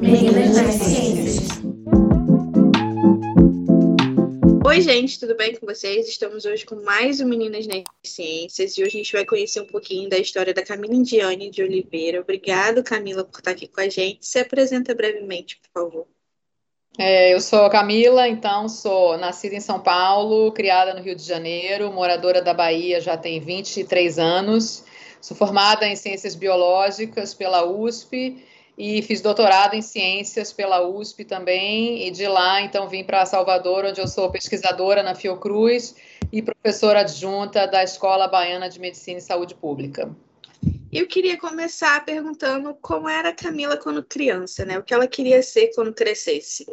Meninas das Ciências. Oi, gente, tudo bem com vocês? Estamos hoje com mais um Meninas nas Ciências e hoje a gente vai conhecer um pouquinho da história da Camila Indiane de Oliveira. Obrigado, Camila, por estar aqui com a gente. Se apresenta brevemente, por favor. É, eu sou a Camila, então sou nascida em São Paulo, criada no Rio de Janeiro, moradora da Bahia já tem 23 anos. Sou formada em Ciências Biológicas pela USP e fiz doutorado em Ciências pela USP também. E de lá, então, vim para Salvador, onde eu sou pesquisadora na Fiocruz e professora adjunta da Escola Baiana de Medicina e Saúde Pública. Eu queria começar perguntando como era a Camila quando criança, né? O que ela queria ser quando crescesse.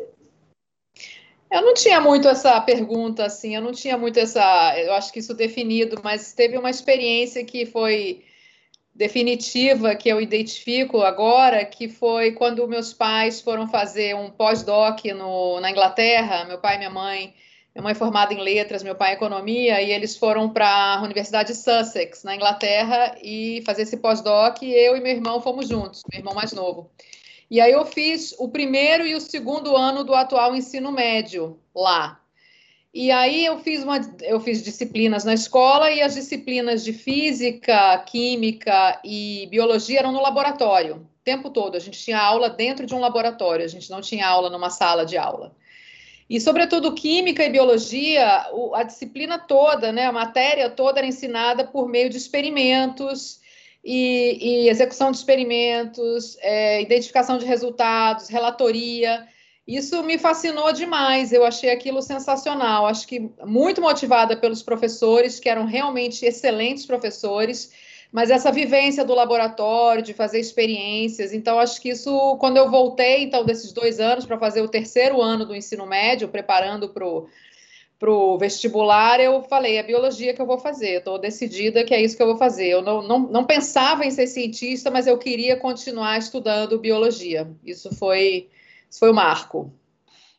Eu não tinha muito essa pergunta, assim, eu não tinha muito essa, eu acho que isso definido, mas teve uma experiência que foi definitiva, que eu identifico agora, que foi quando meus pais foram fazer um pós-doc na Inglaterra, meu pai e minha mãe, minha mãe formada em letras, meu pai em economia, e eles foram para a Universidade de Sussex, na Inglaterra, e fazer esse pós-doc, e eu e meu irmão fomos juntos, meu irmão mais novo. E aí eu fiz o primeiro e o segundo ano do atual ensino médio lá. E aí eu fiz uma, eu fiz disciplinas na escola e as disciplinas de física, química e biologia eram no laboratório, o tempo todo. A gente tinha aula dentro de um laboratório, a gente não tinha aula numa sala de aula. E, sobretudo, química e biologia, a disciplina toda, né, a matéria toda era ensinada por meio de experimentos e, e execução de experimentos, é, identificação de resultados, relatoria. Isso me fascinou demais, eu achei aquilo sensacional. Acho que muito motivada pelos professores, que eram realmente excelentes professores mas essa vivência do laboratório, de fazer experiências. Então, acho que isso, quando eu voltei, então, desses dois anos para fazer o terceiro ano do ensino médio, preparando para o vestibular, eu falei, é biologia que eu vou fazer, estou decidida que é isso que eu vou fazer. Eu não, não, não pensava em ser cientista, mas eu queria continuar estudando biologia. Isso foi, isso foi o marco.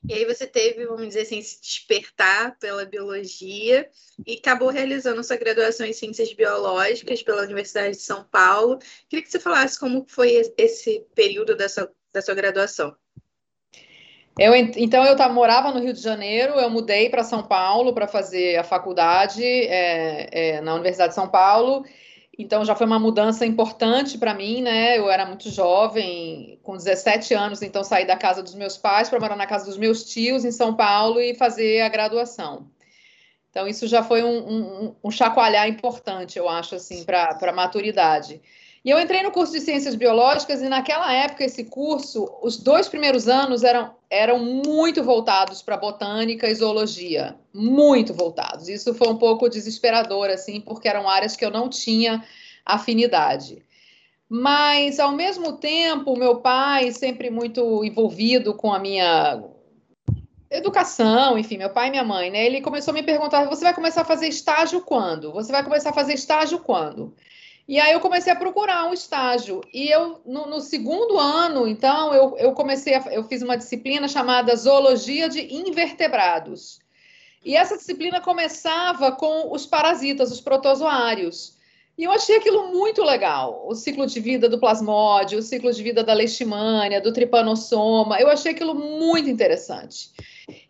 E aí você teve, vamos dizer assim, se despertar pela biologia e acabou realizando sua graduação em Ciências Biológicas pela Universidade de São Paulo. Queria que você falasse como foi esse período da sua, da sua graduação. Eu, então, eu morava no Rio de Janeiro, eu mudei para São Paulo para fazer a faculdade é, é, na Universidade de São Paulo então já foi uma mudança importante para mim, né? Eu era muito jovem, com 17 anos, então saí da casa dos meus pais para morar na casa dos meus tios em São Paulo e fazer a graduação. Então isso já foi um, um, um chacoalhar importante, eu acho, assim, para a maturidade. E eu entrei no curso de Ciências Biológicas e naquela época esse curso, os dois primeiros anos eram, eram muito voltados para botânica e zoologia, muito voltados. Isso foi um pouco desesperador assim, porque eram áreas que eu não tinha afinidade. Mas ao mesmo tempo, meu pai sempre muito envolvido com a minha educação, enfim, meu pai e minha mãe, né? Ele começou a me perguntar: você vai começar a fazer estágio quando? Você vai começar a fazer estágio quando? E aí eu comecei a procurar um estágio. E eu, no, no segundo ano, então, eu, eu comecei a, eu fiz uma disciplina chamada Zoologia de Invertebrados. E essa disciplina começava com os parasitas, os protozoários. E eu achei aquilo muito legal. O ciclo de vida do plasmódio, o ciclo de vida da leishmania, do tripanossoma. Eu achei aquilo muito interessante.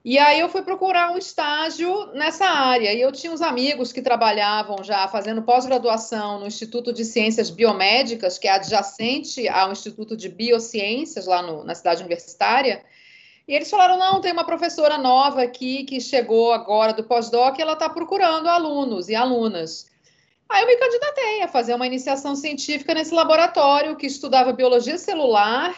E aí eu fui procurar um estágio nessa área. E eu tinha uns amigos que trabalhavam já fazendo pós-graduação no Instituto de Ciências Biomédicas, que é adjacente ao Instituto de Biociências, lá no, na cidade universitária. E eles falaram: não, tem uma professora nova aqui que chegou agora do pós-doc e ela está procurando alunos e alunas. Aí eu me candidatei a fazer uma iniciação científica nesse laboratório que estudava biologia celular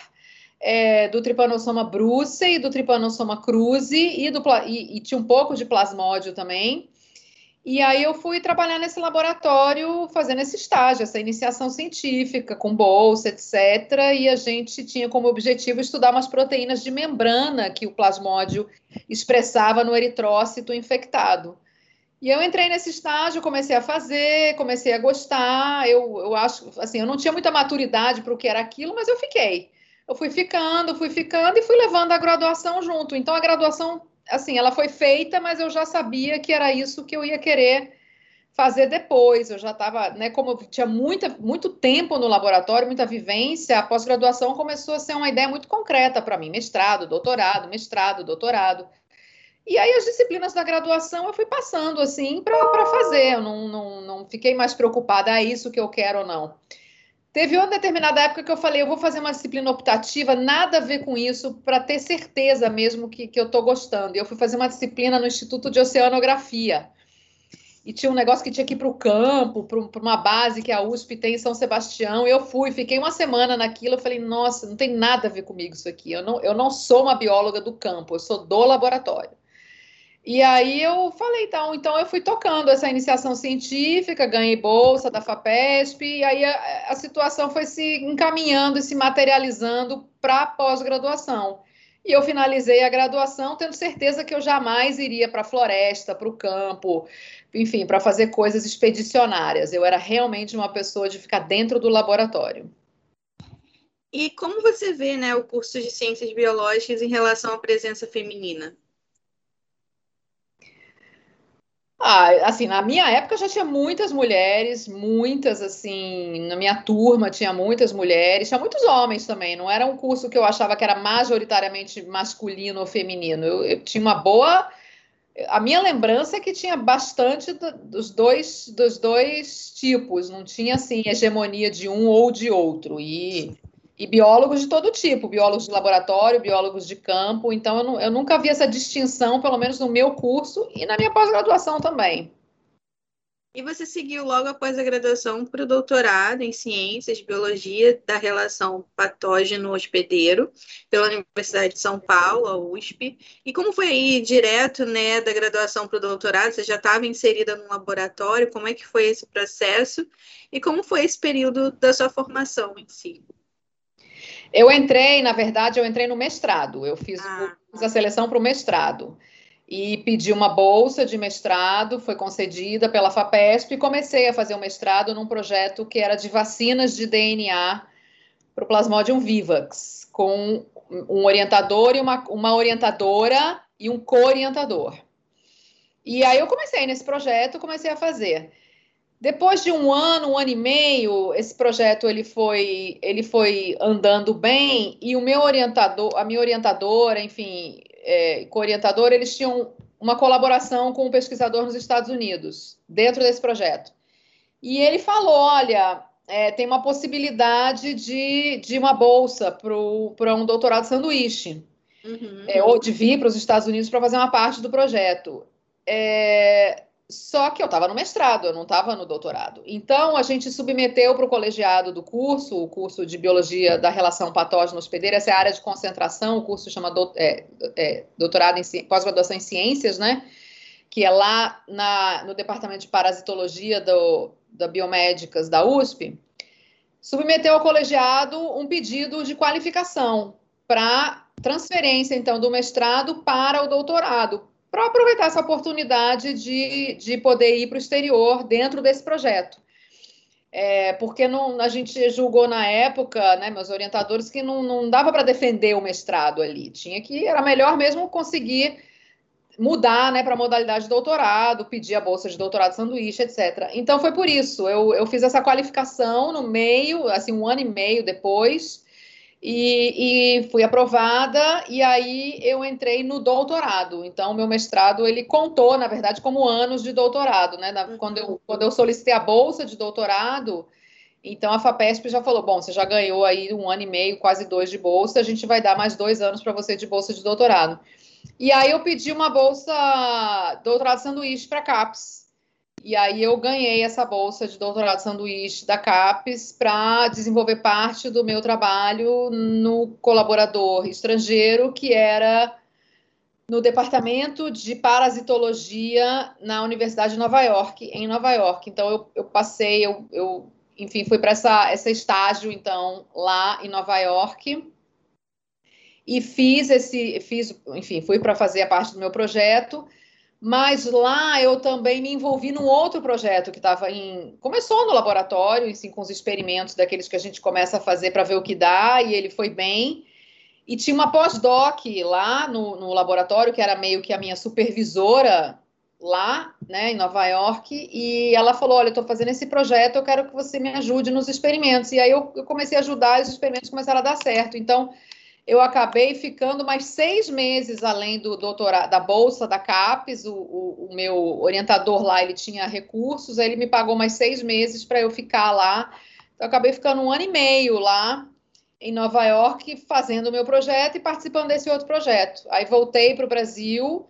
é, do Trypanosoma brucei, do Trypanosoma cruzi e, do, e, e tinha um pouco de plasmódio também. E aí eu fui trabalhar nesse laboratório, fazendo esse estágio, essa iniciação científica, com bolsa, etc. E a gente tinha como objetivo estudar umas proteínas de membrana que o plasmódio expressava no eritrócito infectado. E eu entrei nesse estágio, comecei a fazer, comecei a gostar. Eu, eu acho, assim, eu não tinha muita maturidade para o que era aquilo, mas eu fiquei. Eu fui ficando, fui ficando e fui levando a graduação junto. Então a graduação, assim, ela foi feita, mas eu já sabia que era isso que eu ia querer fazer depois. Eu já estava, né, como eu tinha muita, muito tempo no laboratório, muita vivência, a pós-graduação começou a ser uma ideia muito concreta para mim: mestrado, doutorado, mestrado, doutorado. E aí as disciplinas da graduação eu fui passando assim para fazer, eu não, não, não fiquei mais preocupada, é isso que eu quero ou não. Teve uma determinada época que eu falei, eu vou fazer uma disciplina optativa, nada a ver com isso, para ter certeza mesmo que, que eu estou gostando. Eu fui fazer uma disciplina no Instituto de Oceanografia. E tinha um negócio que tinha que ir para o campo, para uma base que a USP tem em São Sebastião. Eu fui, fiquei uma semana naquilo. Eu falei, nossa, não tem nada a ver comigo isso aqui. Eu não, eu não sou uma bióloga do campo, eu sou do laboratório. E aí eu falei, então, então eu fui tocando essa iniciação científica, ganhei bolsa da FAPESP, e aí a, a situação foi se encaminhando e se materializando para a pós-graduação. E eu finalizei a graduação tendo certeza que eu jamais iria para a floresta, para o campo, enfim, para fazer coisas expedicionárias. Eu era realmente uma pessoa de ficar dentro do laboratório. E como você vê né, o curso de ciências biológicas em relação à presença feminina? Ah, assim, na minha época já tinha muitas mulheres, muitas, assim, na minha turma tinha muitas mulheres, tinha muitos homens também, não era um curso que eu achava que era majoritariamente masculino ou feminino, eu, eu tinha uma boa, a minha lembrança é que tinha bastante do, dos, dois, dos dois tipos, não tinha, assim, hegemonia de um ou de outro, e e biólogos de todo tipo, biólogos de laboratório, biólogos de campo. Então, eu, não, eu nunca vi essa distinção, pelo menos no meu curso e na minha pós-graduação também. E você seguiu logo após a graduação para o doutorado em Ciências, Biologia da Relação Patógeno-Hospedeiro pela Universidade de São Paulo, a USP. E como foi aí direto né, da graduação para o doutorado? Você já estava inserida no laboratório? Como é que foi esse processo? E como foi esse período da sua formação em si? Eu entrei, na verdade, eu entrei no mestrado. Eu fiz, ah. fiz a seleção para o mestrado. E pedi uma bolsa de mestrado, foi concedida pela FAPESP, e comecei a fazer o um mestrado num projeto que era de vacinas de DNA para o Plasmodium vivax, com um orientador e uma, uma orientadora e um co-orientador. E aí eu comecei nesse projeto, comecei a fazer. Depois de um ano, um ano e meio, esse projeto ele foi, ele foi andando bem e o meu orientador, a minha orientadora, enfim, é, co-orientadora, eles tinham uma colaboração com um pesquisador nos Estados Unidos, dentro desse projeto. E ele falou: olha, é, tem uma possibilidade de, de uma bolsa para um doutorado sanduíche, uhum. é, ou de vir para os Estados Unidos para fazer uma parte do projeto. É, só que eu estava no mestrado, eu não estava no doutorado. Então, a gente submeteu para o colegiado do curso, o curso de Biologia da Relação Patógeno-Hospedeiro, essa é a área de concentração, o curso chama do, é, é, Doutorado em Pós-Graduação em Ciências, né? Que é lá na, no Departamento de Parasitologia do, da Biomédicas da USP. Submeteu ao colegiado um pedido de qualificação para transferência, então, do mestrado para o doutorado, para aproveitar essa oportunidade de, de poder ir para o exterior dentro desse projeto. É, porque não, a gente julgou na época, né, meus orientadores, que não, não dava para defender o mestrado ali. Tinha que, era melhor mesmo conseguir mudar né, para a modalidade de doutorado, pedir a bolsa de doutorado sanduíche, etc. Então foi por isso, eu, eu fiz essa qualificação no meio, assim, um ano e meio depois, e, e, fui aprovada e aí eu entrei no doutorado. Então, meu mestrado ele contou, na verdade, como anos de doutorado, né? Na, quando, eu, quando eu solicitei a bolsa de doutorado, então a FAPESP já falou: bom, você já ganhou aí um ano e meio, quase dois de bolsa, a gente vai dar mais dois anos para você de bolsa de doutorado. E aí eu pedi uma bolsa doutorado sanduíche para CAPES. E aí eu ganhei essa bolsa de doutorado sanduíche da CAPES para desenvolver parte do meu trabalho no colaborador estrangeiro, que era no departamento de parasitologia na Universidade de Nova York, em Nova York. Então eu, eu passei, eu, eu, enfim, fui para essa, esse estágio então lá em Nova York e fiz esse, fiz, enfim, fui para fazer a parte do meu projeto mas lá eu também me envolvi num outro projeto que estava em. Começou no laboratório, assim, com os experimentos daqueles que a gente começa a fazer para ver o que dá, e ele foi bem. E tinha uma pós-doc lá no, no laboratório, que era meio que a minha supervisora lá, né, em Nova York, e ela falou: Olha, eu estou fazendo esse projeto, eu quero que você me ajude nos experimentos. E aí eu, eu comecei a ajudar e os experimentos começaram a dar certo. Então, eu acabei ficando mais seis meses além do doutorado, da bolsa da CAPES. O, o, o, meu orientador lá ele tinha recursos, aí ele me pagou mais seis meses para eu ficar lá. Então, eu acabei ficando um ano e meio lá em Nova York fazendo o meu projeto e participando desse outro projeto. Aí voltei para o Brasil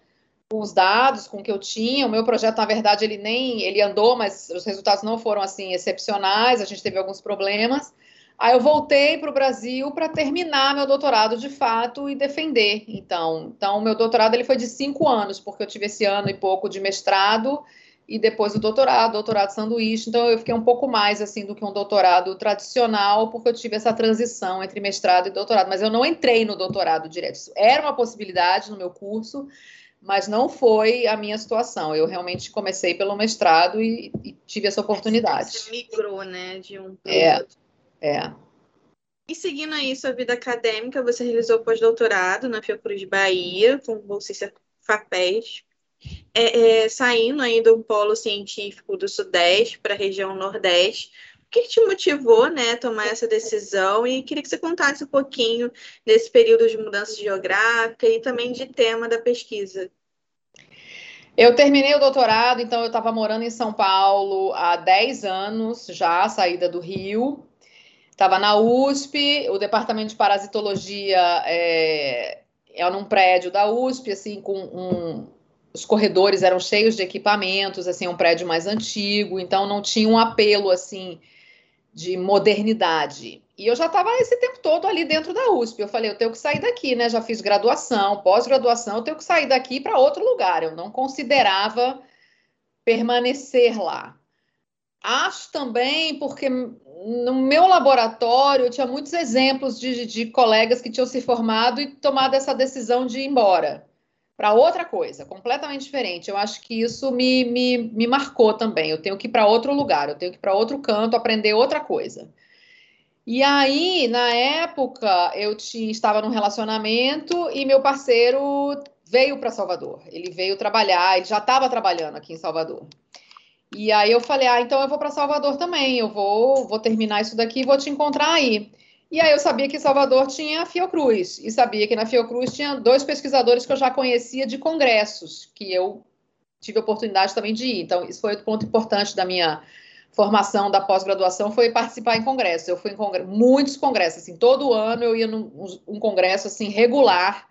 com os dados, com o que eu tinha. O meu projeto, na verdade, ele nem ele andou, mas os resultados não foram assim excepcionais. A gente teve alguns problemas. Aí eu voltei para o Brasil para terminar meu doutorado de fato e defender. Então, então meu doutorado ele foi de cinco anos, porque eu tive esse ano e pouco de mestrado e depois o doutorado, doutorado sanduíche. Então eu fiquei um pouco mais assim do que um doutorado tradicional, porque eu tive essa transição entre mestrado e doutorado. Mas eu não entrei no doutorado direto. Isso era uma possibilidade no meu curso, mas não foi a minha situação. Eu realmente comecei pelo mestrado e, e tive essa oportunidade. Você migrou, né, de um é, é. E seguindo aí sua vida acadêmica, você realizou pós-doutorado na Fiocruz Bahia, com bolsista FAPES, é, é, saindo aí do polo científico do Sudeste para a região Nordeste. O que te motivou né, a tomar essa decisão? E queria que você contasse um pouquinho desse período de mudança geográfica e também de tema da pesquisa. Eu terminei o doutorado, então eu estava morando em São Paulo há 10 anos já, saída do Rio. Estava na USP, o departamento de parasitologia é, é num prédio da USP, assim, com um, os corredores eram cheios de equipamentos, assim, um prédio mais antigo, então não tinha um apelo, assim, de modernidade. E eu já estava esse tempo todo ali dentro da USP. Eu falei, eu tenho que sair daqui, né? Já fiz graduação, pós-graduação, eu tenho que sair daqui para outro lugar. Eu não considerava permanecer lá. Acho também porque no meu laboratório eu tinha muitos exemplos de, de colegas que tinham se formado e tomado essa decisão de ir embora para outra coisa, completamente diferente. Eu acho que isso me, me, me marcou também. Eu tenho que ir para outro lugar, eu tenho que ir para outro canto, aprender outra coisa. E aí, na época, eu tinha, estava num relacionamento e meu parceiro veio para Salvador. Ele veio trabalhar, ele já estava trabalhando aqui em Salvador. E aí eu falei: "Ah, então eu vou para Salvador também. Eu vou, vou terminar isso daqui e vou te encontrar aí". E aí eu sabia que Salvador tinha a Fiocruz, e sabia que na Fiocruz tinha dois pesquisadores que eu já conhecia de congressos, que eu tive a oportunidade também de ir. Então, isso foi outro ponto importante da minha formação da pós-graduação, foi participar em congressos. Eu fui em congre muitos congressos, assim, todo ano eu ia num um congresso, assim, regular.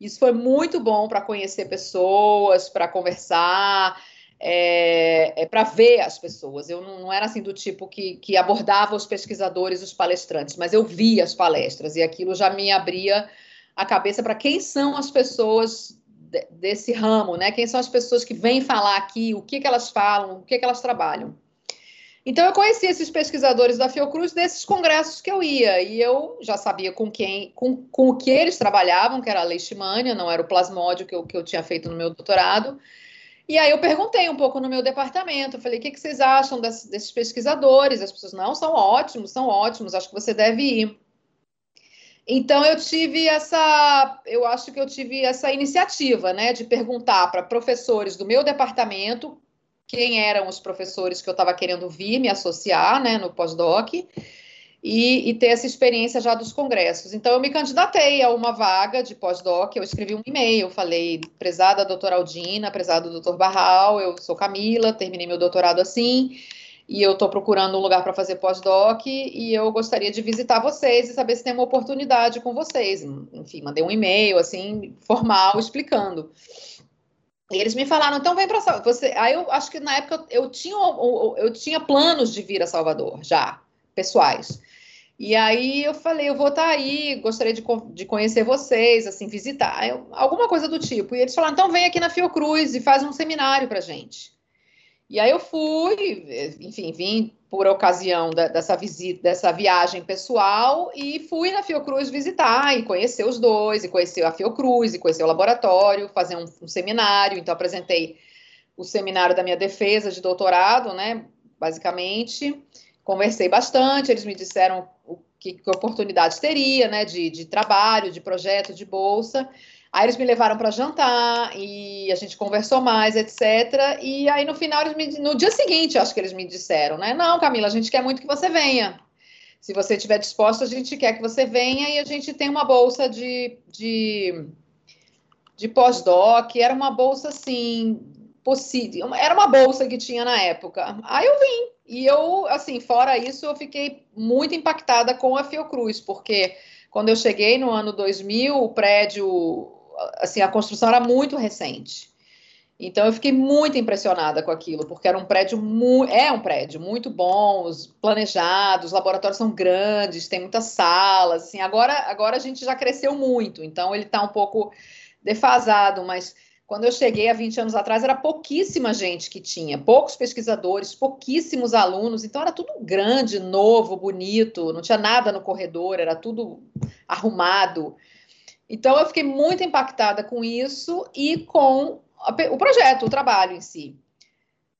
Isso foi muito bom para conhecer pessoas, para conversar, é, é para ver as pessoas. Eu não, não, era assim do tipo que, que abordava os pesquisadores, os palestrantes, mas eu via as palestras e aquilo já me abria a cabeça para quem são as pessoas de, desse ramo, né? Quem são as pessoas que vêm falar aqui, o que, que elas falam, o que, que elas trabalham. Então eu conheci esses pesquisadores da Fiocruz nesses congressos que eu ia, e eu já sabia com quem, com, com o que eles trabalhavam, que era a leishmania, não era o plasmódio que eu, que eu tinha feito no meu doutorado, e aí eu perguntei um pouco no meu departamento, falei, o que, que vocês acham desses, desses pesquisadores? As pessoas, não, são ótimos, são ótimos, acho que você deve ir. Então eu tive essa, eu acho que eu tive essa iniciativa, né, de perguntar para professores do meu departamento quem eram os professores que eu estava querendo vir me associar, né, no pós-doc e, e, ter essa experiência já dos congressos. Então, eu me candidatei a uma vaga de pós-doc, eu escrevi um e-mail, falei, prezada doutora Aldina, prezado doutor Barral, eu sou Camila, terminei meu doutorado assim, e eu estou procurando um lugar para fazer pós-doc, e eu gostaria de visitar vocês e saber se tem uma oportunidade com vocês. Enfim, mandei um e-mail, assim, formal, explicando. E eles me falaram, então vem para Salvador. Você, aí eu acho que na época eu tinha, eu, eu tinha planos de vir a Salvador já, pessoais. E aí eu falei, eu vou estar tá aí, gostaria de, de conhecer vocês, assim, visitar, eu, alguma coisa do tipo. E eles falaram, então vem aqui na Fiocruz e faz um seminário para gente. E aí eu fui, enfim, vim por ocasião da, dessa visita, dessa viagem pessoal e fui na Fiocruz visitar e conhecer os dois, e conhecer a Fiocruz, e conhecer o laboratório, fazer um, um seminário. Então apresentei o seminário da minha defesa de doutorado, né, basicamente conversei bastante, eles me disseram o que, que oportunidades teria, né, de, de trabalho, de projeto, de bolsa. Aí eles me levaram para jantar e a gente conversou mais, etc. E aí no final, me, no dia seguinte, acho que eles me disseram, né? Não, Camila, a gente quer muito que você venha. Se você estiver disposta, a gente quer que você venha e a gente tem uma bolsa de, de, de pós-doc. Era uma bolsa assim, possível. Era uma bolsa que tinha na época. Aí eu vim. E eu, assim, fora isso, eu fiquei muito impactada com a Fiocruz, porque quando eu cheguei no ano 2000, o prédio assim, a construção era muito recente. Então eu fiquei muito impressionada com aquilo, porque era um prédio é um prédio muito bom, planejados, os laboratórios são grandes, tem muitas salas, assim, agora agora a gente já cresceu muito, então ele está um pouco defasado, mas quando eu cheguei há 20 anos atrás era pouquíssima gente que tinha, poucos pesquisadores, pouquíssimos alunos, então era tudo grande, novo, bonito, não tinha nada no corredor, era tudo arrumado. Então, eu fiquei muito impactada com isso e com o projeto, o trabalho em si.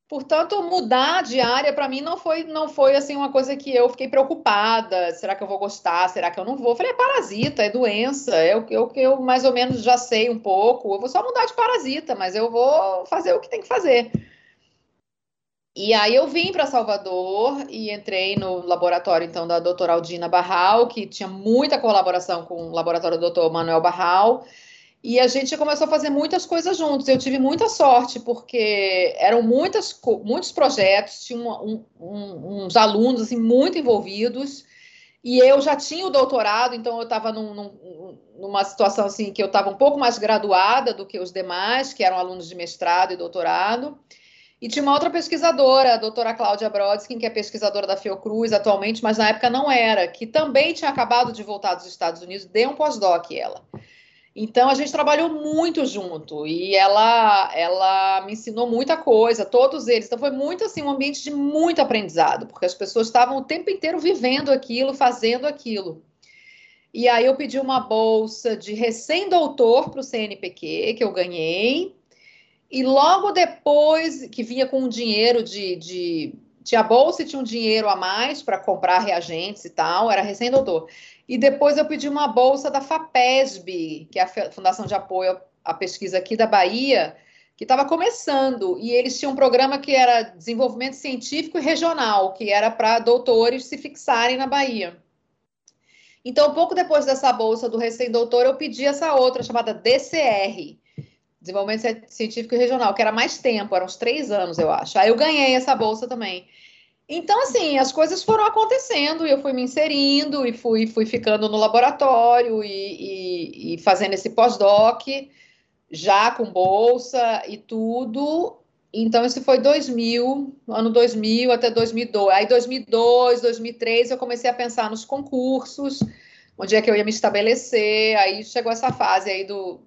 Portanto, mudar de área para mim não foi não foi assim uma coisa que eu fiquei preocupada. Será que eu vou gostar? Será que eu não vou? Falei, é parasita, é doença, é o que eu, eu mais ou menos já sei um pouco. Eu vou só mudar de parasita, mas eu vou fazer o que tem que fazer. E aí eu vim para Salvador e entrei no laboratório então da doutora Aldina Barral, que tinha muita colaboração com o laboratório do doutor Manuel Barral. E a gente começou a fazer muitas coisas juntos. Eu tive muita sorte, porque eram muitas, muitos projetos, tinha um, um, uns alunos assim, muito envolvidos, e eu já tinha o doutorado, então eu estava num, num, numa situação assim que eu estava um pouco mais graduada do que os demais, que eram alunos de mestrado e doutorado. E tinha uma outra pesquisadora, a doutora Cláudia Brodskin, que é pesquisadora da Fiocruz atualmente, mas na época não era, que também tinha acabado de voltar dos Estados Unidos, deu um pós-doc ela. Então a gente trabalhou muito junto e ela ela me ensinou muita coisa, todos eles. Então foi muito assim um ambiente de muito aprendizado, porque as pessoas estavam o tempo inteiro vivendo aquilo, fazendo aquilo. E aí eu pedi uma bolsa de recém-doutor para o CNPq, que eu ganhei, e logo depois, que vinha com um dinheiro de, de tinha bolsa e tinha um dinheiro a mais para comprar reagentes e tal, era recém-doutor. E depois eu pedi uma bolsa da FAPESB, que é a Fundação de Apoio à Pesquisa aqui da Bahia, que estava começando, e eles tinham um programa que era desenvolvimento científico e regional, que era para doutores se fixarem na Bahia. Então, pouco depois dessa bolsa do recém-doutor, eu pedi essa outra, chamada DCR, Desenvolvimento Científico e Regional, que era mais tempo, eram uns três anos, eu acho. Aí eu ganhei essa bolsa também. Então, assim, as coisas foram acontecendo e eu fui me inserindo e fui, fui ficando no laboratório e, e, e fazendo esse pós-doc, já com bolsa e tudo. Então, esse foi 2000, ano 2000 até 2002. Aí, 2002, 2003, eu comecei a pensar nos concursos, onde é que eu ia me estabelecer. Aí chegou essa fase aí do,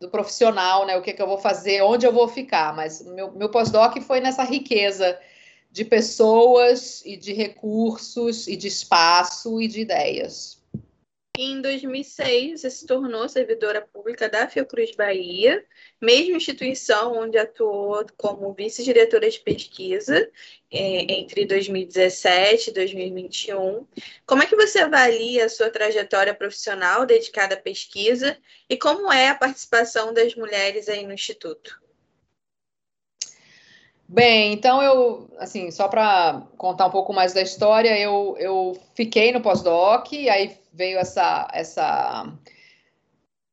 do profissional, né? O que, que eu vou fazer, onde eu vou ficar. Mas meu, meu pós-doc foi nessa riqueza de pessoas e de recursos e de espaço e de ideias. Em 2006, você se tornou servidora pública da Fiocruz Bahia, mesma instituição onde atuou como vice-diretora de pesquisa é, entre 2017 e 2021. Como é que você avalia a sua trajetória profissional dedicada à pesquisa e como é a participação das mulheres aí no Instituto? Bem, então eu, assim, só para contar um pouco mais da história, eu, eu fiquei no pós-doc, aí veio essa, essa,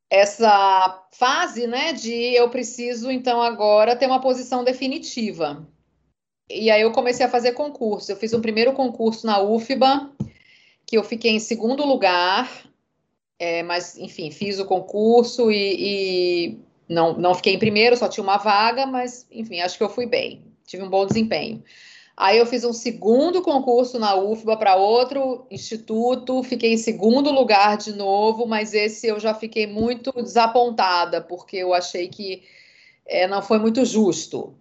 essa fase, né, de eu preciso, então, agora ter uma posição definitiva. E aí eu comecei a fazer concurso. Eu fiz um primeiro concurso na UFBA, que eu fiquei em segundo lugar, é, mas, enfim, fiz o concurso e, e não, não fiquei em primeiro, só tinha uma vaga, mas, enfim, acho que eu fui bem, tive um bom desempenho. Aí eu fiz um segundo concurso na UFBA para outro instituto, fiquei em segundo lugar de novo, mas esse eu já fiquei muito desapontada, porque eu achei que é, não foi muito justo.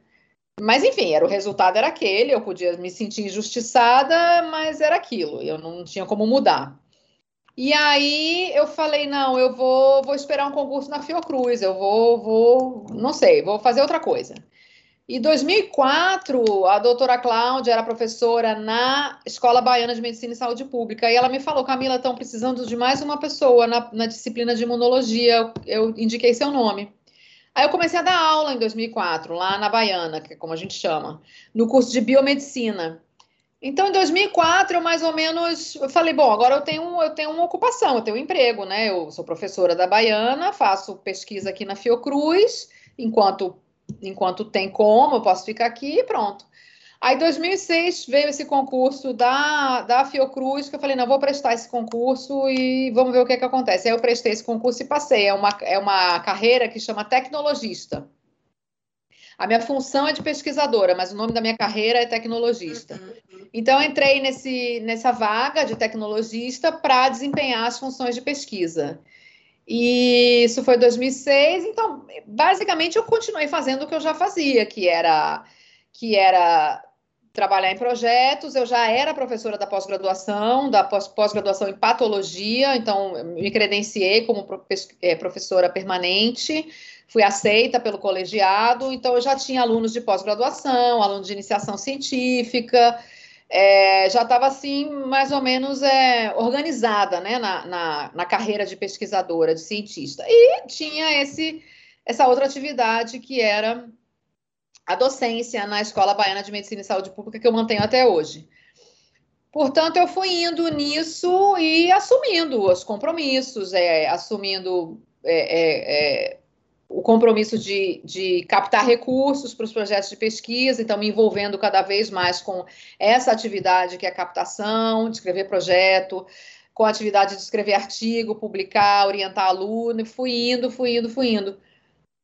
Mas enfim, era o resultado era aquele, eu podia me sentir injustiçada, mas era aquilo, eu não tinha como mudar. E aí eu falei, não, eu vou, vou esperar um concurso na Fiocruz, eu vou, vou, não sei, vou fazer outra coisa. Em 2004, a doutora Cláudia era professora na Escola Baiana de Medicina e Saúde Pública, e ela me falou, Camila, estão precisando de mais uma pessoa na, na disciplina de imunologia, eu indiquei seu nome. Aí eu comecei a dar aula em 2004, lá na Baiana, que é como a gente chama, no curso de biomedicina. Então, em 2004, eu mais ou menos eu falei, bom, agora eu tenho, eu tenho uma ocupação, eu tenho um emprego, né? Eu sou professora da Baiana, faço pesquisa aqui na Fiocruz, enquanto enquanto tem como, eu posso ficar aqui e pronto. Aí, em 2006, veio esse concurso da, da Fiocruz, que eu falei, não, vou prestar esse concurso e vamos ver o que, é que acontece. Aí eu prestei esse concurso e passei. É uma, é uma carreira que chama tecnologista. A minha função é de pesquisadora, mas o nome da minha carreira é tecnologista. Uhum. Então, eu entrei nesse, nessa vaga de tecnologista para desempenhar as funções de pesquisa. E isso foi 2006, então basicamente eu continuei fazendo o que eu já fazia, que era que era trabalhar em projetos. Eu já era professora da pós-graduação, da pós-graduação em patologia, então me credenciei como é, professora permanente, fui aceita pelo colegiado, então eu já tinha alunos de pós-graduação, alunos de iniciação científica é, já estava assim, mais ou menos é, organizada né, na, na, na, carreira de pesquisadora, de cientista. E tinha esse, essa outra atividade que era a docência na Escola Baiana de Medicina e Saúde Pública, que eu mantenho até hoje. Portanto, eu fui indo nisso e assumindo os compromissos, é, assumindo é, é, é o compromisso de, de captar recursos para os projetos de pesquisa, então me envolvendo cada vez mais com essa atividade que é a captação, de escrever projeto, com a atividade de escrever artigo, publicar, orientar aluno, fui indo, fui indo, fui indo.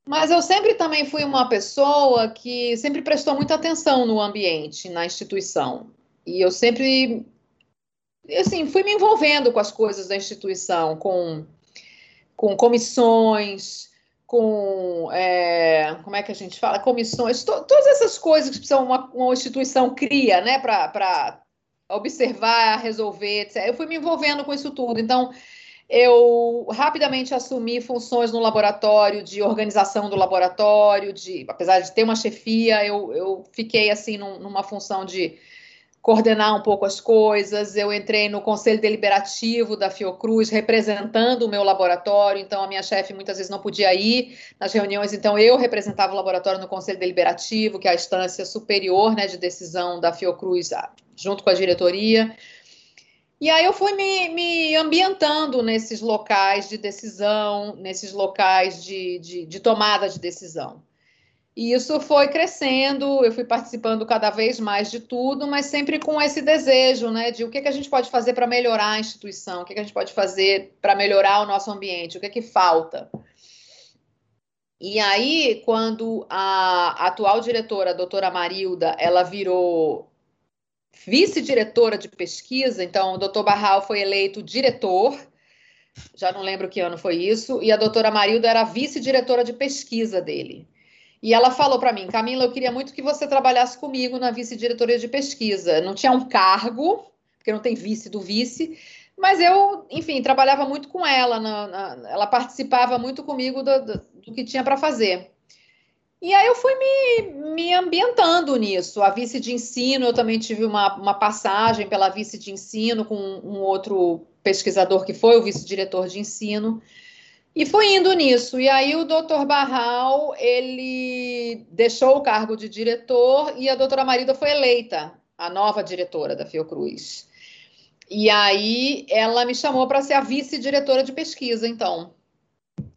Mas eu sempre também fui uma pessoa que sempre prestou muita atenção no ambiente, na instituição. E eu sempre, assim, fui me envolvendo com as coisas da instituição, com, com comissões, com, é, como é que a gente fala, comissões, to, todas essas coisas que uma, uma instituição cria, né, para observar, resolver, etc. Eu fui me envolvendo com isso tudo. Então, eu rapidamente assumi funções no laboratório, de organização do laboratório, de, apesar de ter uma chefia, eu, eu fiquei assim num, numa função de coordenar um pouco as coisas. Eu entrei no conselho deliberativo da Fiocruz, representando o meu laboratório, então a minha chefe muitas vezes não podia ir nas reuniões, então eu representava o laboratório no conselho deliberativo, que é a instância superior né, de decisão da Fiocruz, ah, junto com a diretoria. E aí eu fui me, me ambientando nesses locais de decisão, nesses locais de, de, de tomada de decisão. E isso foi crescendo, eu fui participando cada vez mais de tudo, mas sempre com esse desejo, né, de o que, que a gente pode fazer para melhorar a instituição, o que, que a gente pode fazer para melhorar o nosso ambiente, o que, que falta. E aí, quando a atual diretora, a doutora Marilda, ela virou vice-diretora de pesquisa, então o doutor Barral foi eleito diretor, já não lembro que ano foi isso, e a doutora Marilda era vice-diretora de pesquisa dele. E ela falou para mim, Camila, eu queria muito que você trabalhasse comigo na vice-diretoria de pesquisa. Não tinha um cargo, porque não tem vice do vice, mas eu, enfim, trabalhava muito com ela, na, na, ela participava muito comigo do, do, do que tinha para fazer. E aí eu fui me, me ambientando nisso. A vice de ensino, eu também tive uma, uma passagem pela vice de ensino com um outro pesquisador que foi o vice-diretor de ensino. E foi indo nisso. E aí o doutor Barral, ele deixou o cargo de diretor e a doutora Marida foi eleita a nova diretora da Fiocruz. E aí ela me chamou para ser a vice-diretora de pesquisa, então.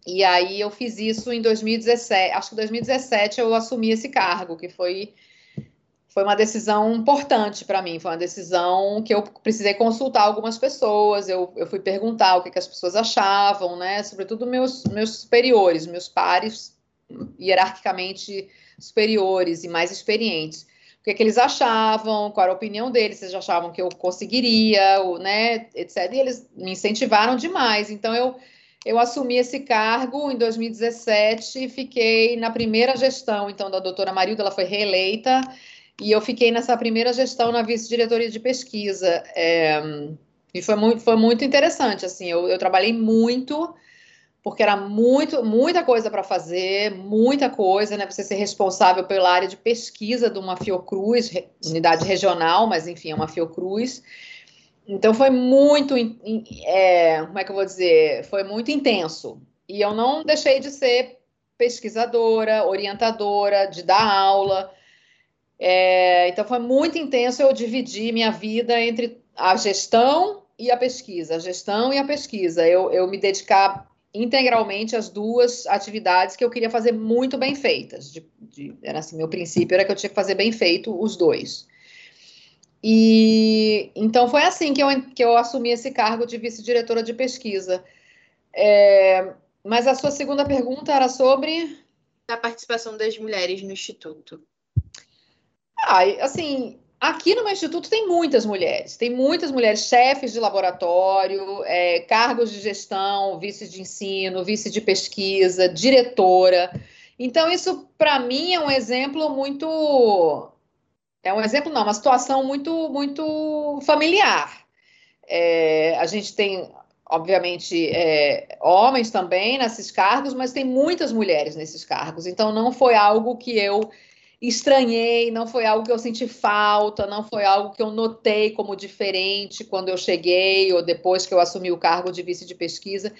E aí eu fiz isso em 2017, acho que 2017 eu assumi esse cargo, que foi foi uma decisão importante para mim. Foi uma decisão que eu precisei consultar algumas pessoas. Eu, eu fui perguntar o que, que as pessoas achavam, né? Sobretudo meus, meus superiores, meus pares hierarquicamente superiores e mais experientes. O que, que eles achavam, qual era a opinião deles, se eles achavam que eu conseguiria, ou, né, etc. E eles me incentivaram demais. Então, eu, eu assumi esse cargo em 2017 e fiquei na primeira gestão, então, da doutora Marilda, ela foi reeleita, e eu fiquei nessa primeira gestão na vice-diretoria de pesquisa. É, e foi muito, foi muito interessante, assim, eu, eu trabalhei muito porque era muito, muita coisa para fazer, muita coisa, né? Você ser responsável pela área de pesquisa de uma Fiocruz, unidade regional, mas enfim, é uma Fiocruz. Então foi muito, é, como é que eu vou dizer? Foi muito intenso. E eu não deixei de ser pesquisadora, orientadora, de dar aula. É, então foi muito intenso eu dividir minha vida entre a gestão e a pesquisa, a gestão e a pesquisa. Eu, eu me dedicar integralmente às duas atividades que eu queria fazer muito bem feitas. De, de, era assim, meu princípio era que eu tinha que fazer bem feito os dois. E então foi assim que eu, que eu assumi esse cargo de vice-diretora de pesquisa. É, mas a sua segunda pergunta era sobre a participação das mulheres no instituto. Ah, assim, aqui no meu instituto tem muitas mulheres, tem muitas mulheres chefes de laboratório, é, cargos de gestão, vice de ensino, vice de pesquisa, diretora. Então, isso para mim é um exemplo muito. É um exemplo, não, uma situação muito, muito familiar. É, a gente tem, obviamente, é, homens também nesses cargos, mas tem muitas mulheres nesses cargos. Então, não foi algo que eu estranhei, não foi algo que eu senti falta, não foi algo que eu notei como diferente quando eu cheguei ou depois que eu assumi o cargo de vice de pesquisa.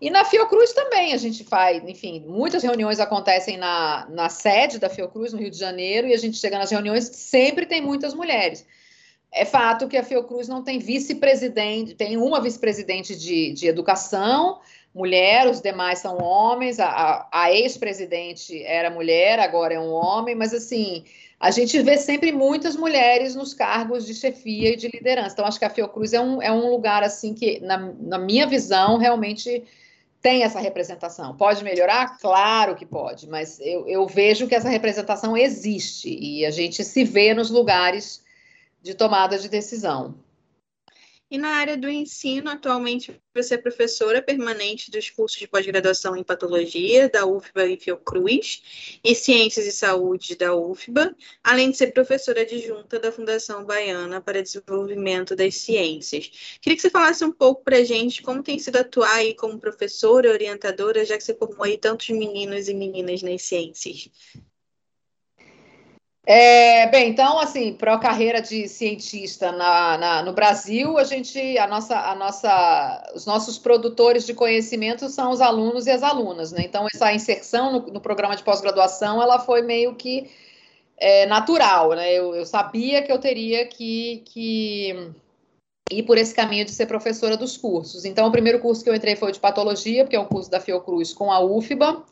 E na Fiocruz também a gente faz, enfim, muitas reuniões acontecem na, na sede da Fiocruz, no Rio de Janeiro, e a gente chega nas reuniões, sempre tem muitas mulheres. É fato que a Fiocruz não tem vice-presidente, tem uma vice-presidente de, de educação, mulher, os demais são homens, a, a, a ex-presidente era mulher, agora é um homem, mas assim, a gente vê sempre muitas mulheres nos cargos de chefia e de liderança. Então, acho que a Fiocruz é um, é um lugar assim que, na, na minha visão, realmente tem essa representação. Pode melhorar? Claro que pode, mas eu, eu vejo que essa representação existe e a gente se vê nos lugares de tomada de decisão. E na área do ensino, atualmente você é professora permanente dos cursos de pós-graduação em patologia da UFBA e Fiocruz e Ciências e Saúde da UFBA, além de ser professora adjunta da Fundação Baiana para Desenvolvimento das Ciências. Queria que você falasse um pouco para a gente como tem sido atuar aí como professora orientadora, já que você formou aí tantos meninos e meninas nas ciências. É, bem, então, assim, para a carreira de cientista na, na, no Brasil, a gente, a nossa, a nossa, os nossos produtores de conhecimento são os alunos e as alunas, né? Então, essa inserção no, no programa de pós-graduação, ela foi meio que é, natural, né? Eu, eu, sabia que eu teria que, que ir por esse caminho de ser professora dos cursos. Então, o primeiro curso que eu entrei foi de patologia, porque é um curso da Fiocruz com a UFBA.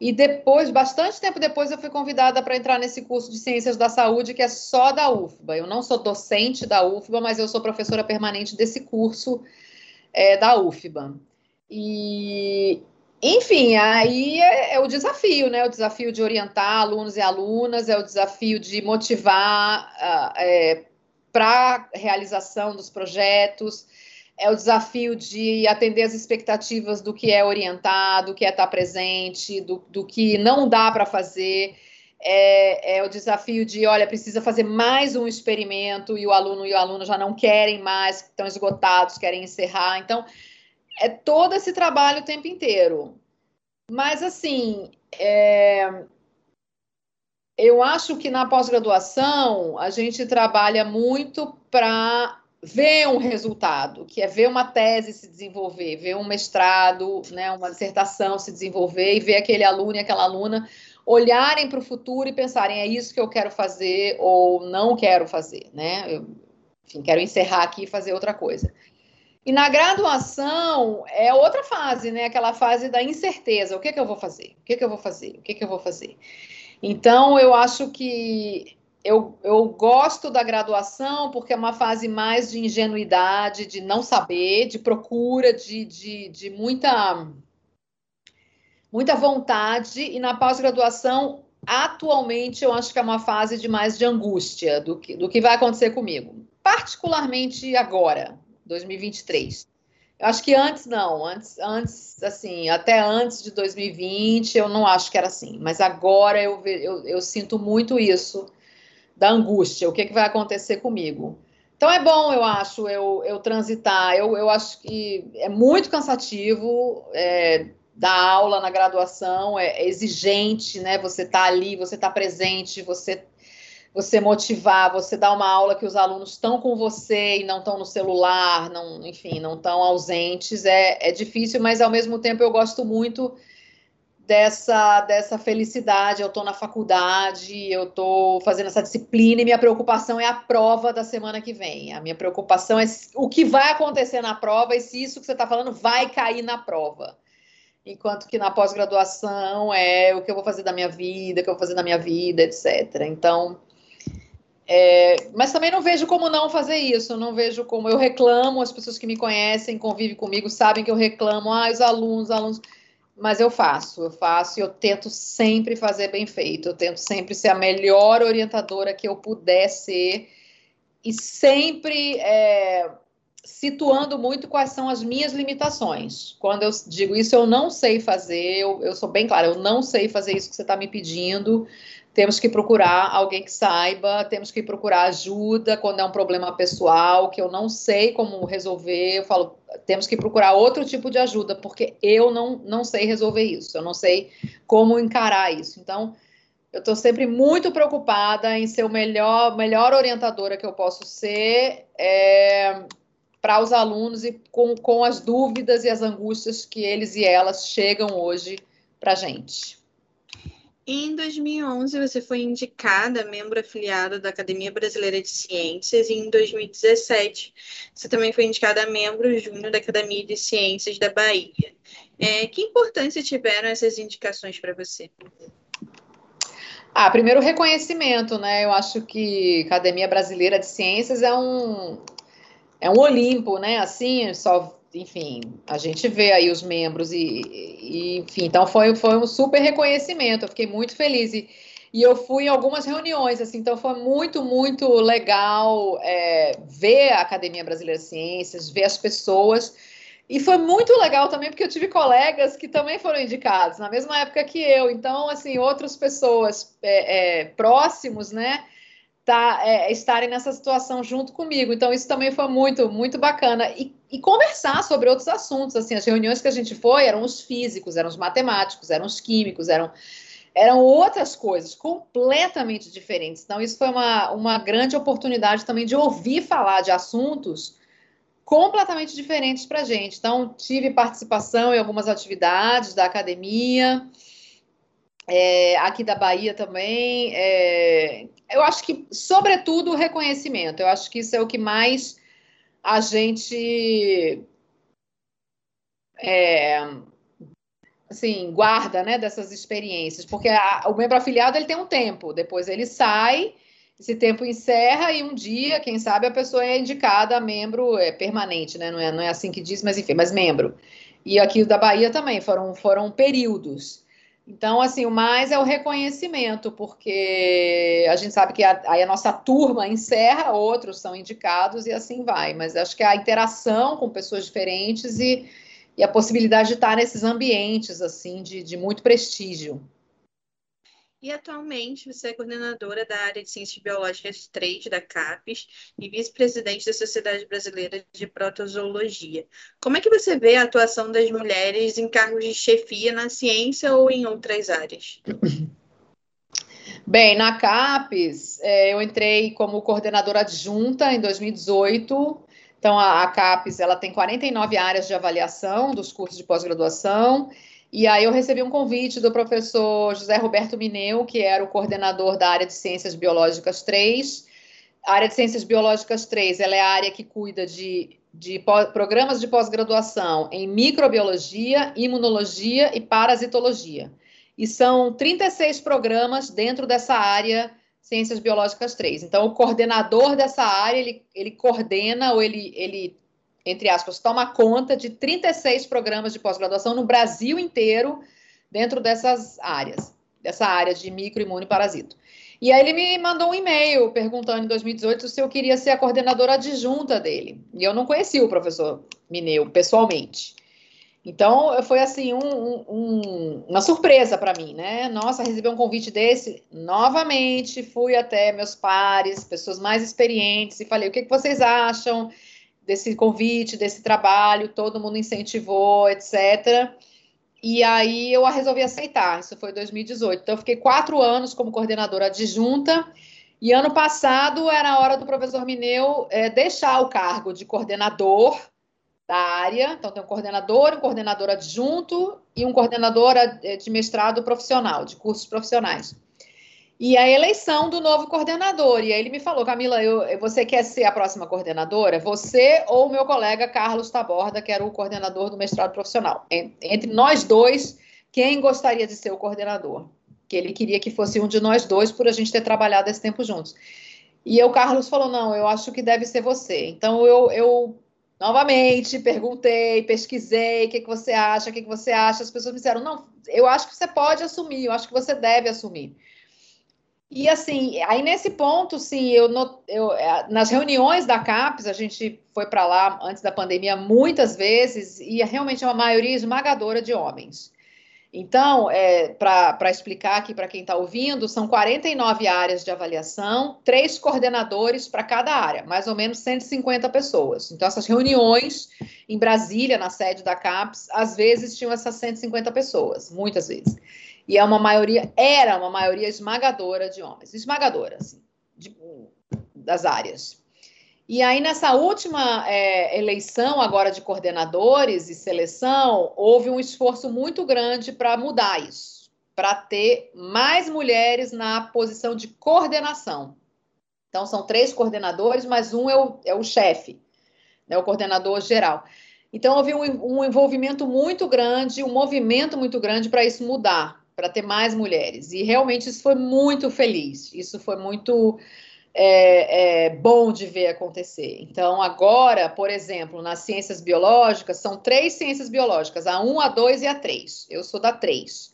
E depois, bastante tempo depois, eu fui convidada para entrar nesse curso de Ciências da Saúde, que é só da UFBA. Eu não sou docente da UFBA, mas eu sou professora permanente desse curso é, da UFBA. E, enfim, aí é, é, o desafio, né? O desafio de orientar alunos e alunas, é o desafio de motivar uh, é, para realização dos projetos é o desafio de atender as expectativas do que é orientado, do que é estar presente, do, do que não dá para fazer. É, é, o desafio de, olha, precisa fazer mais um experimento e o aluno e o aluno já não querem mais, estão esgotados, querem encerrar. Então, é todo esse trabalho o tempo inteiro. Mas, assim, é, eu acho que na pós-graduação a gente trabalha muito para ver um resultado, que é ver uma tese se desenvolver, ver um mestrado, né, uma dissertação se desenvolver e ver aquele aluno e aquela aluna olharem para o futuro e pensarem é isso que eu quero fazer ou não quero fazer, né? Eu, enfim, quero encerrar aqui e fazer outra coisa. E na graduação é outra fase, né? Aquela fase da incerteza. O que, é que eu vou fazer? O que, é que eu vou fazer? O que, é que eu vou fazer? Então, eu acho que eu, eu gosto da graduação porque é uma fase mais de ingenuidade, de não saber, de procura, de, de, de muita, muita vontade, e na pós-graduação, atualmente, eu acho que é uma fase de mais de angústia do que, do que vai acontecer comigo, particularmente agora, 2023. Eu acho que antes não, antes, antes, assim, até antes de 2020, eu não acho que era assim, mas agora eu, eu, eu sinto muito isso da angústia, o que, que vai acontecer comigo. Então é bom, eu acho, eu, eu transitar. Eu, eu acho que é muito cansativo é, dar aula na graduação, é, é exigente, né? Você tá ali, você tá presente, você você motivar, você dar uma aula que os alunos estão com você e não estão no celular, não, enfim, não estão ausentes, é, é difícil, mas ao mesmo tempo eu gosto muito dessa, dessa felicidade. Eu estou na faculdade, eu estou fazendo essa disciplina e minha preocupação é a prova da semana que vem. A minha preocupação é o que vai acontecer na prova e se isso que você está falando vai cair na prova. Enquanto que na pós-graduação é o que eu vou fazer da minha vida, o que eu vou fazer da minha vida, etc. Então, é, mas também não vejo como não fazer isso, não vejo como eu reclamo, as pessoas que me conhecem, convivem comigo, sabem que eu reclamo, ah, os alunos, os alunos, mas eu faço, eu faço e eu tento sempre fazer bem feito, eu tento sempre ser a melhor orientadora que eu puder ser e sempre é, situando muito quais são as minhas limitações. Quando eu digo isso, eu não sei fazer, eu, eu sou bem clara, eu não sei fazer isso que você está me pedindo, temos que procurar alguém que saiba, temos que procurar ajuda quando é um problema pessoal que eu não sei como resolver. Eu falo, temos que procurar outro tipo de ajuda, porque eu não, não sei resolver isso, eu não sei como encarar isso. Então, eu estou sempre muito preocupada em ser o melhor, melhor orientadora que eu posso ser é, para os alunos e com, com as dúvidas e as angústias que eles e elas chegam hoje para a gente. Em 2011, você foi indicada membro afiliado da Academia Brasileira de Ciências e em 2017 você também foi indicada membro júnior da Academia de Ciências da Bahia. É, que importância tiveram essas indicações para você? Ah, primeiro reconhecimento, né? Eu acho que Academia Brasileira de Ciências é um é um Olimpo, né? Assim, só enfim, a gente vê aí os membros e, e, enfim, então foi, foi um super reconhecimento, eu fiquei muito feliz e, e eu fui em algumas reuniões, assim, então foi muito, muito legal é, ver a Academia Brasileira de Ciências, ver as pessoas, e foi muito legal também porque eu tive colegas que também foram indicados na mesma época que eu, então, assim, outras pessoas é, é, próximos, né, tá, é, estarem nessa situação junto comigo. Então, isso também foi muito, muito bacana. E, e, conversar sobre outros assuntos. Assim, as reuniões que a gente foi eram os físicos, eram os matemáticos, eram os químicos, eram, eram outras coisas completamente diferentes. Então, isso foi uma, uma grande oportunidade também de ouvir falar de assuntos completamente diferentes para a gente. Então, tive participação em algumas atividades da academia é, aqui da Bahia também. É, eu acho que, sobretudo, o reconhecimento. Eu acho que isso é o que mais a gente é, assim, guarda né, dessas experiências, porque a, o membro afiliado ele tem um tempo, depois ele sai, esse tempo encerra e um dia, quem sabe, a pessoa é indicada membro é, permanente, né? Não é, não é assim que diz, mas enfim, mas membro. E aqui da Bahia também foram, foram períodos. Então, assim, o mais é o reconhecimento, porque a gente sabe que a, aí a nossa turma encerra, outros são indicados e assim vai. Mas acho que a interação com pessoas diferentes e, e a possibilidade de estar nesses ambientes, assim, de, de muito prestígio. E atualmente você é coordenadora da área de Ciências Biológicas 3 da CAPES e vice-presidente da Sociedade Brasileira de Protozoologia. Como é que você vê a atuação das mulheres em cargos de chefia na ciência ou em outras áreas? Bem, na CAPES, é, eu entrei como coordenadora adjunta em 2018. Então, a, a CAPES ela tem 49 áreas de avaliação dos cursos de pós-graduação e aí eu recebi um convite do professor José Roberto Mineu, que era o coordenador da área de Ciências Biológicas 3. A área de Ciências Biológicas 3 ela é a área que cuida de, de programas de pós-graduação em microbiologia, imunologia e parasitologia. E são 36 programas dentro dessa área Ciências Biológicas 3. Então, o coordenador dessa área, ele, ele coordena ou ele, ele entre aspas, toma conta de 36 programas de pós-graduação no Brasil inteiro, dentro dessas áreas, dessa área de microimune parasito. E aí ele me mandou um e-mail perguntando em 2018 se eu queria ser a coordenadora adjunta dele. E eu não conhecia o professor Mineu pessoalmente. Então, foi assim, um, um, uma surpresa para mim, né? Nossa, receber um convite desse. Novamente, fui até meus pares, pessoas mais experientes, e falei: o que, que vocês acham desse convite, desse trabalho? Todo mundo incentivou, etc. E aí eu resolvi aceitar. Isso foi em 2018. Então, eu fiquei quatro anos como coordenadora adjunta. E ano passado era a hora do professor Mineu é, deixar o cargo de coordenador da área. Então, tem um coordenador, um coordenador adjunto e um coordenador eh, de mestrado profissional, de cursos profissionais. E a eleição do novo coordenador. E aí ele me falou, Camila, eu, você quer ser a próxima coordenadora? Você ou o meu colega Carlos Taborda, que era o coordenador do mestrado profissional. Entre nós dois, quem gostaria de ser o coordenador? Que ele queria que fosse um de nós dois, por a gente ter trabalhado esse tempo juntos. E o Carlos falou: não, eu acho que deve ser você. Então eu, eu Novamente, perguntei, pesquisei, o que, que você acha, o que, que você acha. As pessoas me disseram, não, eu acho que você pode assumir, eu acho que você deve assumir. E assim, aí nesse ponto, sim, eu, eu é, nas reuniões da CAPES, a gente foi para lá antes da pandemia muitas vezes, e é realmente uma maioria esmagadora de homens. Então, é, para explicar aqui para quem está ouvindo, são 49 áreas de avaliação, três coordenadores para cada área, mais ou menos 150 pessoas. Então, essas reuniões em Brasília, na sede da CAPES, às vezes tinham essas 150 pessoas, muitas vezes. E é uma maioria, era uma maioria esmagadora de homens, esmagadora, assim, de, das áreas. E aí, nessa última é, eleição agora de coordenadores e seleção, houve um esforço muito grande para mudar isso, para ter mais mulheres na posição de coordenação. Então, são três coordenadores, mas um é o, é o chefe, né, o coordenador geral. Então, houve um, um envolvimento muito grande, um movimento muito grande para isso mudar, para ter mais mulheres. E realmente isso foi muito feliz, isso foi muito é, é, bom de ver acontecer. Então, agora, por exemplo, nas ciências biológicas, são três ciências biológicas, a 1, a 2 e a 3. Eu sou da 3.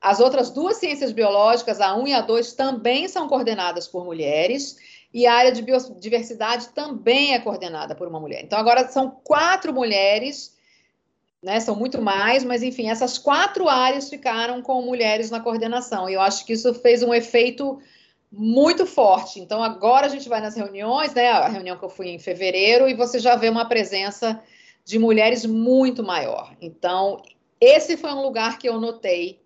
As outras duas ciências biológicas, a 1 e a 2, também são coordenadas por mulheres, e a área de biodiversidade também é coordenada por uma mulher. Então, agora são quatro mulheres, né? São muito mais, mas enfim, essas quatro áreas ficaram com mulheres na coordenação. E eu acho que isso fez um efeito muito forte. Então, agora a gente vai nas reuniões, né? A reunião que eu fui em fevereiro, e você já vê uma presença de mulheres muito maior. Então, esse foi um lugar que eu notei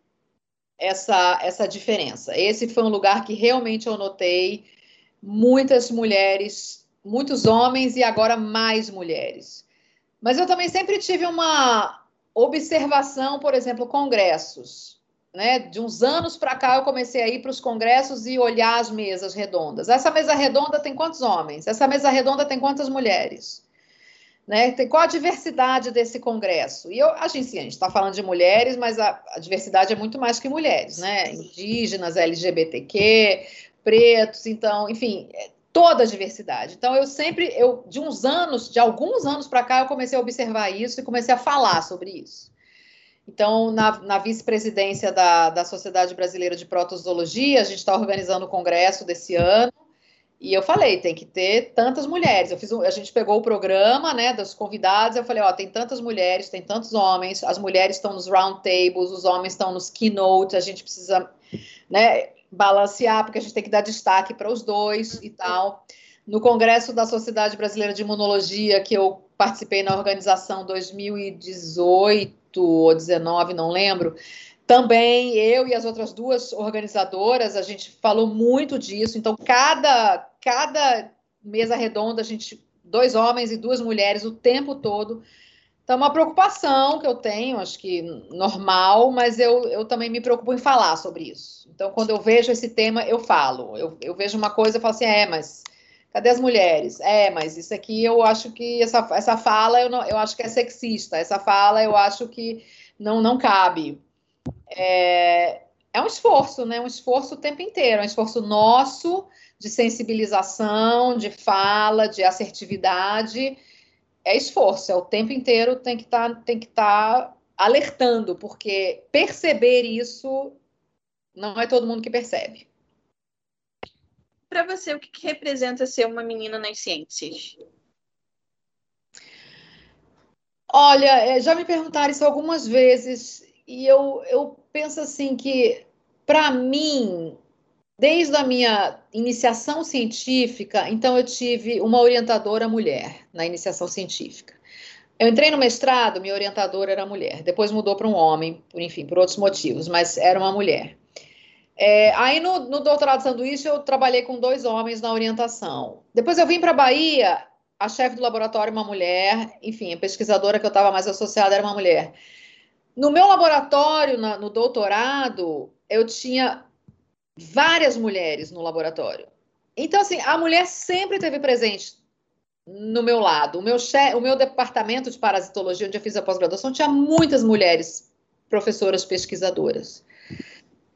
essa, essa diferença. Esse foi um lugar que realmente eu notei muitas mulheres, muitos homens e agora mais mulheres. Mas eu também sempre tive uma observação, por exemplo, congressos né, de uns anos para cá eu comecei a ir para os congressos e olhar as mesas redondas. Essa mesa redonda tem quantos homens? Essa mesa redonda tem quantas mulheres? Né? Tem qual a diversidade desse congresso? E eu, a gente, sim, a gente está falando de mulheres, mas a, a, diversidade é muito mais que mulheres, né? Indígenas, LGBTQ, pretos, então, enfim, é toda a diversidade. Então, eu sempre, eu de uns anos, de alguns anos para cá, eu comecei a observar isso e comecei a falar sobre isso. Então, na, na vice-presidência da, da Sociedade Brasileira de Protozoologia, a gente está organizando o congresso desse ano, e eu falei, tem que ter tantas mulheres. Eu fiz um, a gente pegou o programa, né, dos convidados, eu falei, ó, tem tantas mulheres, tem tantos homens, as mulheres estão nos round tables, os homens estão nos keynote, a gente precisa, né, balancear, porque a gente tem que dar destaque para os dois e tal. No congresso da Sociedade Brasileira de Imunologia, que eu participei na organização 2018, ou 19, não lembro. Também eu e as outras duas organizadoras, a gente falou muito disso. Então, cada, cada mesa redonda, a gente, dois homens e duas mulheres o tempo todo. Então, é uma preocupação que eu tenho, acho que normal, mas eu, eu também me preocupo em falar sobre isso. Então, quando eu vejo esse tema, eu falo. Eu, eu vejo uma coisa e falo assim, é, mas Cadê as mulheres? É, mas isso aqui eu acho que essa, essa fala eu, não, eu acho que é sexista. Essa fala eu acho que não, não cabe. É, é um esforço, né? Um esforço o tempo inteiro, é um esforço nosso de sensibilização, de fala, de assertividade. É esforço, é o tempo inteiro tem que estar tá, estar tá alertando, porque perceber isso não é todo mundo que percebe para você, o que, que representa ser uma menina nas ciências? Olha, é, já me perguntaram isso algumas vezes e eu, eu penso assim que, para mim, desde a minha iniciação científica, então eu tive uma orientadora mulher na iniciação científica. Eu entrei no mestrado, minha orientadora era mulher. Depois mudou para um homem, por, enfim, por outros motivos, mas era uma mulher. É, aí no, no doutorado de sanduíche eu trabalhei com dois homens na orientação. Depois eu vim para a Bahia, a chefe do laboratório uma mulher, enfim, a pesquisadora que eu estava mais associada era uma mulher. No meu laboratório, na, no doutorado, eu tinha várias mulheres no laboratório. Então, assim, a mulher sempre teve presente no meu lado. O meu, o meu departamento de parasitologia, onde eu fiz a pós-graduação, tinha muitas mulheres professoras pesquisadoras.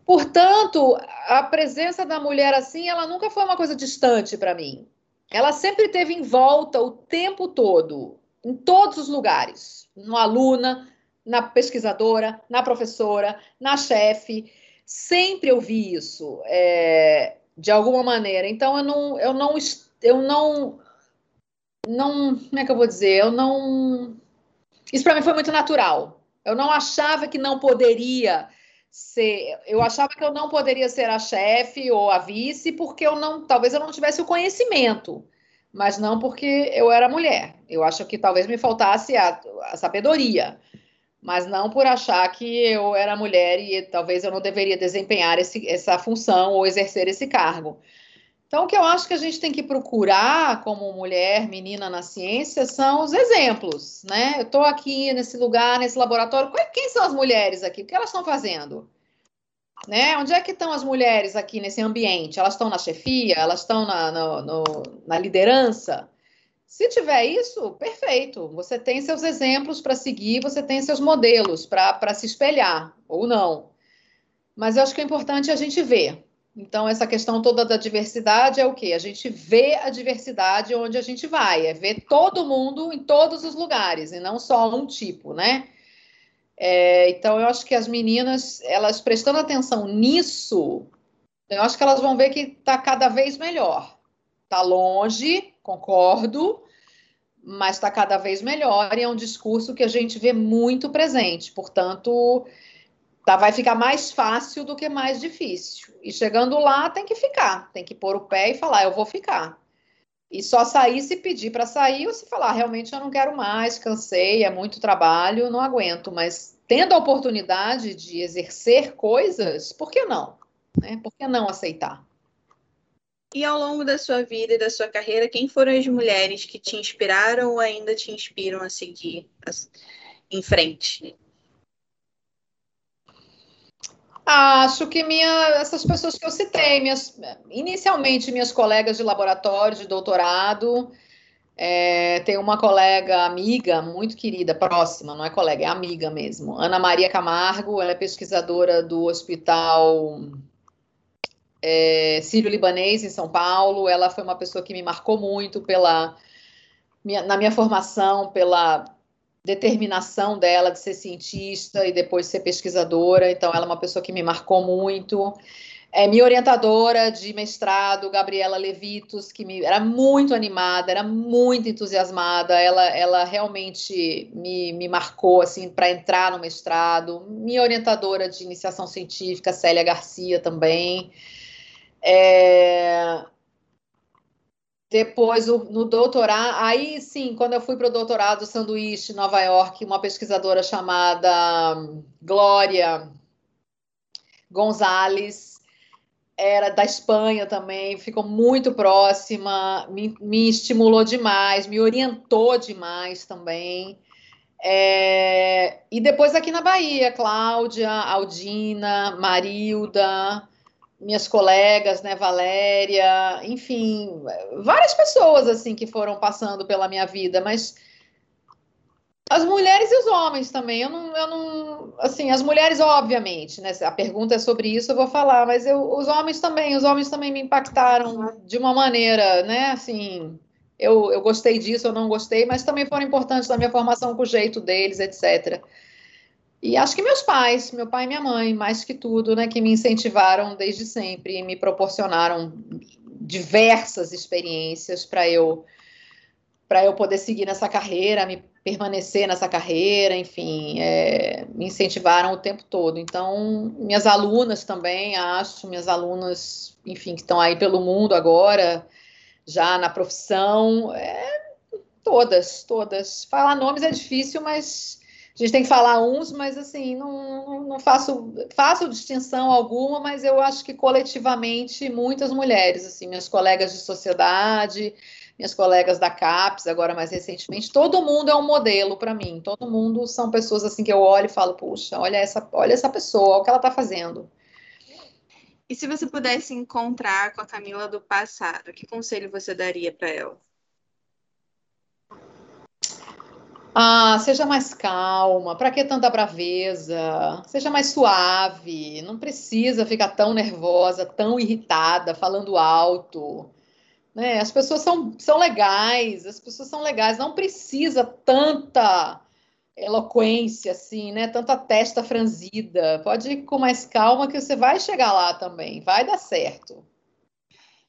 Portanto, a presença da mulher assim, ela nunca foi uma coisa distante para mim. Ela sempre teve em volta o tempo todo, em todos os lugares, no aluna, na pesquisadora, na professora, na chefe. Sempre eu vi isso, é, de alguma maneira. Então, eu não, eu não, eu não, não, como é que eu vou dizer? Eu não. Isso para mim foi muito natural. Eu não achava que não poderia ser. Eu achava que eu não poderia ser a chefe ou a vice, porque eu não, talvez eu não tivesse o conhecimento, mas não porque eu era mulher. Eu acho que talvez me faltasse a, a sabedoria mas não por achar que eu era mulher e talvez eu não deveria desempenhar esse, essa função ou exercer esse cargo. Então, o que eu acho que a gente tem que procurar como mulher, menina na ciência, são os exemplos, né? Eu estou aqui nesse lugar, nesse laboratório. Quem são as mulheres aqui? O que elas estão fazendo? Né? Onde é que estão as mulheres aqui nesse ambiente? Elas estão na chefia? Elas estão na, no, na liderança? Se tiver isso, perfeito. Você tem seus exemplos para seguir, você tem seus modelos para se espelhar, ou não. Mas eu acho que é importante a gente ver. Então, essa questão toda da diversidade é o quê? A gente vê a diversidade onde a gente vai, é ver todo mundo em todos os lugares, e não só um tipo, né? É, então, eu acho que as meninas, elas prestando atenção nisso, eu acho que elas vão ver que está cada vez melhor. Está longe, concordo, mas está cada vez melhor e é um discurso que a gente vê muito presente. Portanto, tá, vai ficar mais fácil do que mais difícil. E chegando lá, tem que ficar, tem que pôr o pé e falar: eu vou ficar. E só sair se pedir para sair ou se falar: realmente eu não quero mais, cansei, é muito trabalho, não aguento. Mas tendo a oportunidade de exercer coisas, por que não? Né? Por que não aceitar? E ao longo da sua vida e da sua carreira, quem foram as mulheres que te inspiraram ou ainda te inspiram a seguir em frente? Acho que minha, essas pessoas que eu citei, minhas, inicialmente minhas colegas de laboratório, de doutorado, é, tem uma colega amiga muito querida, próxima, não é colega, é amiga mesmo, Ana Maria Camargo, ela é pesquisadora do Hospital é, sírio-libanês em São Paulo. Ela foi uma pessoa que me marcou muito pela minha, na minha formação, pela determinação dela de ser cientista e depois ser pesquisadora. Então, ela é uma pessoa que me marcou muito. É, minha orientadora de mestrado, Gabriela Levitos, que me, era muito animada, era muito entusiasmada, ela, ela realmente me, me marcou assim para entrar no mestrado. Minha orientadora de iniciação científica, Célia Garcia, também. É... Depois, no doutorado, aí sim, quando eu fui para o doutorado sanduíche em Nova York, uma pesquisadora chamada Glória Gonzalez, era da Espanha também, ficou muito próxima, me, me estimulou demais, me orientou demais também. É, e depois aqui na Bahia, Cláudia, Aldina, Marilda, minhas colegas, né, Valéria, enfim, várias pessoas assim que foram passando pela minha vida, mas as mulheres e os homens também. Eu não, eu não, assim, as mulheres obviamente, né? A pergunta é sobre isso, eu vou falar, mas eu, os homens também, os homens também me impactaram de uma maneira, né? Assim, eu, eu gostei disso, eu não gostei, mas também foram importantes na minha formação com o jeito deles, etc. E acho que meus pais, meu pai e minha mãe, mais que tudo, né, que me incentivaram desde sempre e me proporcionaram diversas experiências para eu para eu poder seguir nessa carreira, me permanecer nessa carreira, enfim, é, me incentivaram o tempo todo. Então, minhas alunas também, acho, minhas alunas, enfim, que estão aí pelo mundo agora, já na profissão, é, todas, todas. Falar nomes é difícil, mas a gente tem que falar uns, mas assim, não, não faço, faço distinção alguma, mas eu acho que coletivamente muitas mulheres, assim, minhas colegas de sociedade, minhas colegas da CAPES, agora mais recentemente, todo mundo é um modelo para mim. Todo mundo são pessoas assim que eu olho e falo, puxa, olha essa, olha essa pessoa, olha o que ela está fazendo. E se você pudesse encontrar com a Camila do passado, que conselho você daria para ela? Ah, seja mais calma, para que tanta braveza? Seja mais suave, não precisa ficar tão nervosa, tão irritada, falando alto. Né? As pessoas são, são legais, as pessoas são legais, não precisa tanta eloquência, assim, né? Tanta testa franzida. Pode ir com mais calma que você vai chegar lá também, vai dar certo.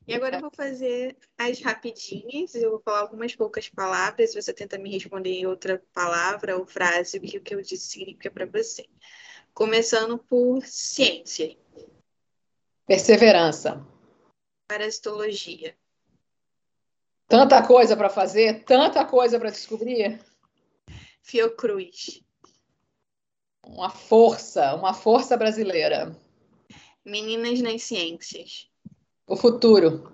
E agora eu vou fazer as rapidinhas, eu vou falar algumas poucas palavras, você tenta me responder em outra palavra ou frase o que, o que eu disse significa para você. Começando por ciência. Perseverança. Parasitologia. Tanta coisa para fazer, tanta coisa para descobrir. Fiocruz. Uma força, uma força brasileira. Meninas nas ciências. O futuro.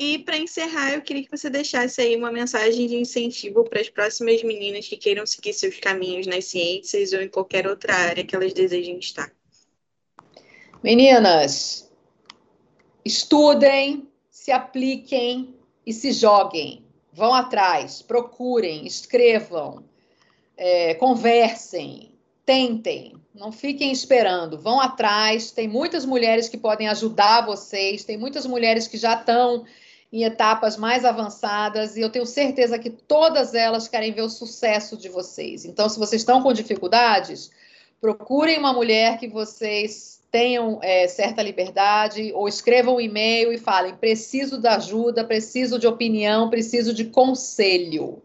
E para encerrar, eu queria que você deixasse aí uma mensagem de incentivo para as próximas meninas que queiram seguir seus caminhos nas ciências ou em qualquer outra área que elas desejem estar. Meninas, estudem, se apliquem, e se joguem, vão atrás, procurem, escrevam, é, conversem, tentem, não fiquem esperando, vão atrás. Tem muitas mulheres que podem ajudar vocês, tem muitas mulheres que já estão em etapas mais avançadas e eu tenho certeza que todas elas querem ver o sucesso de vocês. Então, se vocês estão com dificuldades, procurem uma mulher que vocês tenham é, certa liberdade, ou escrevam um e-mail e falem: preciso da ajuda, preciso de opinião, preciso de conselho.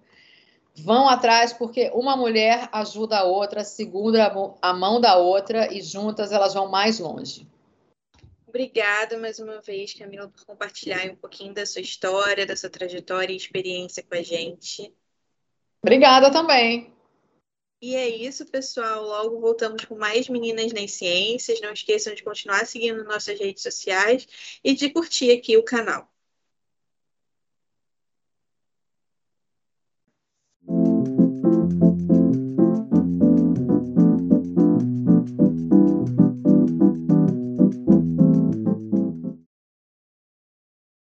Vão atrás, porque uma mulher ajuda a outra, segura a mão da outra e juntas elas vão mais longe. Obrigada mais uma vez, Camila, por compartilhar um pouquinho da sua história, da sua trajetória e experiência com a gente. Obrigada também. E é isso, pessoal. Logo voltamos com mais Meninas nas Ciências. Não esqueçam de continuar seguindo nossas redes sociais e de curtir aqui o canal.